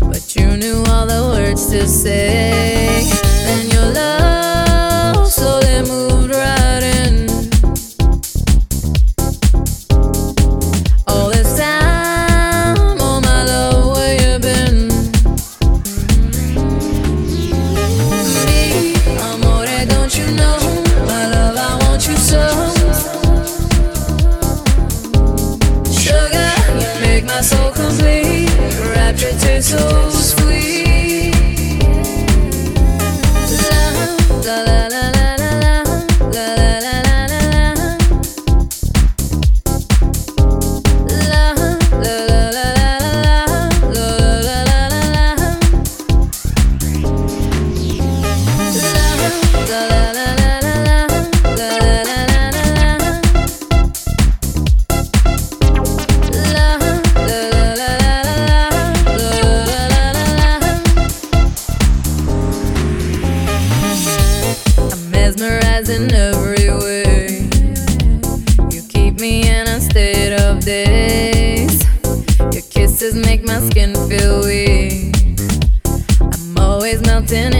But you knew all the words to say. So. in every way. You keep me in a state of daze. Your kisses make my skin feel weak. I'm always melting.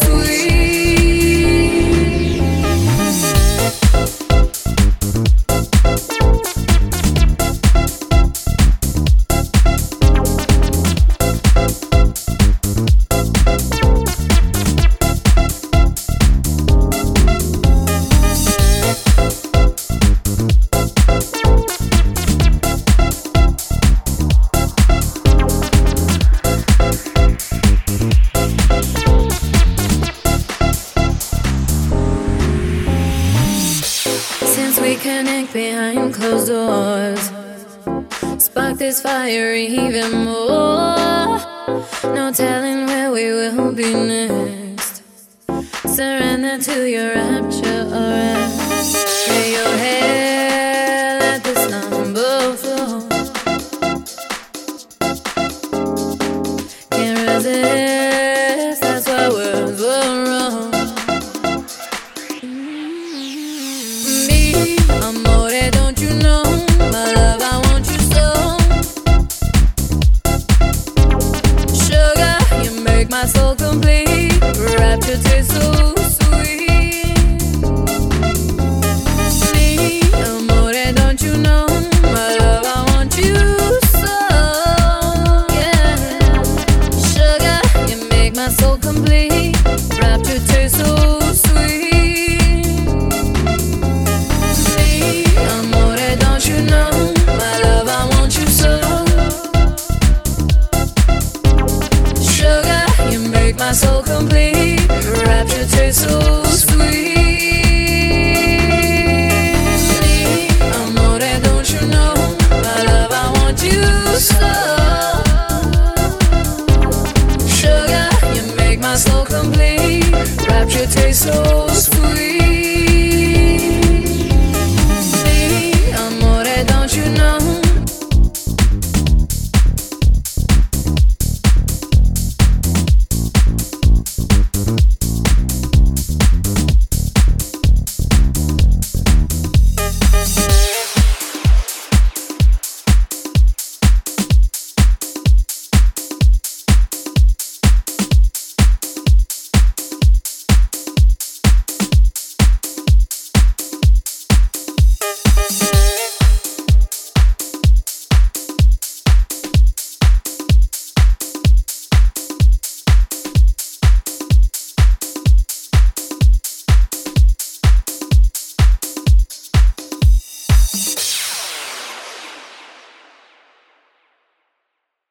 we connect behind closed doors. Spark this fire even more. No telling where we will be next. Surrender to your rapture or rapture. my soul complete, rapture to soul.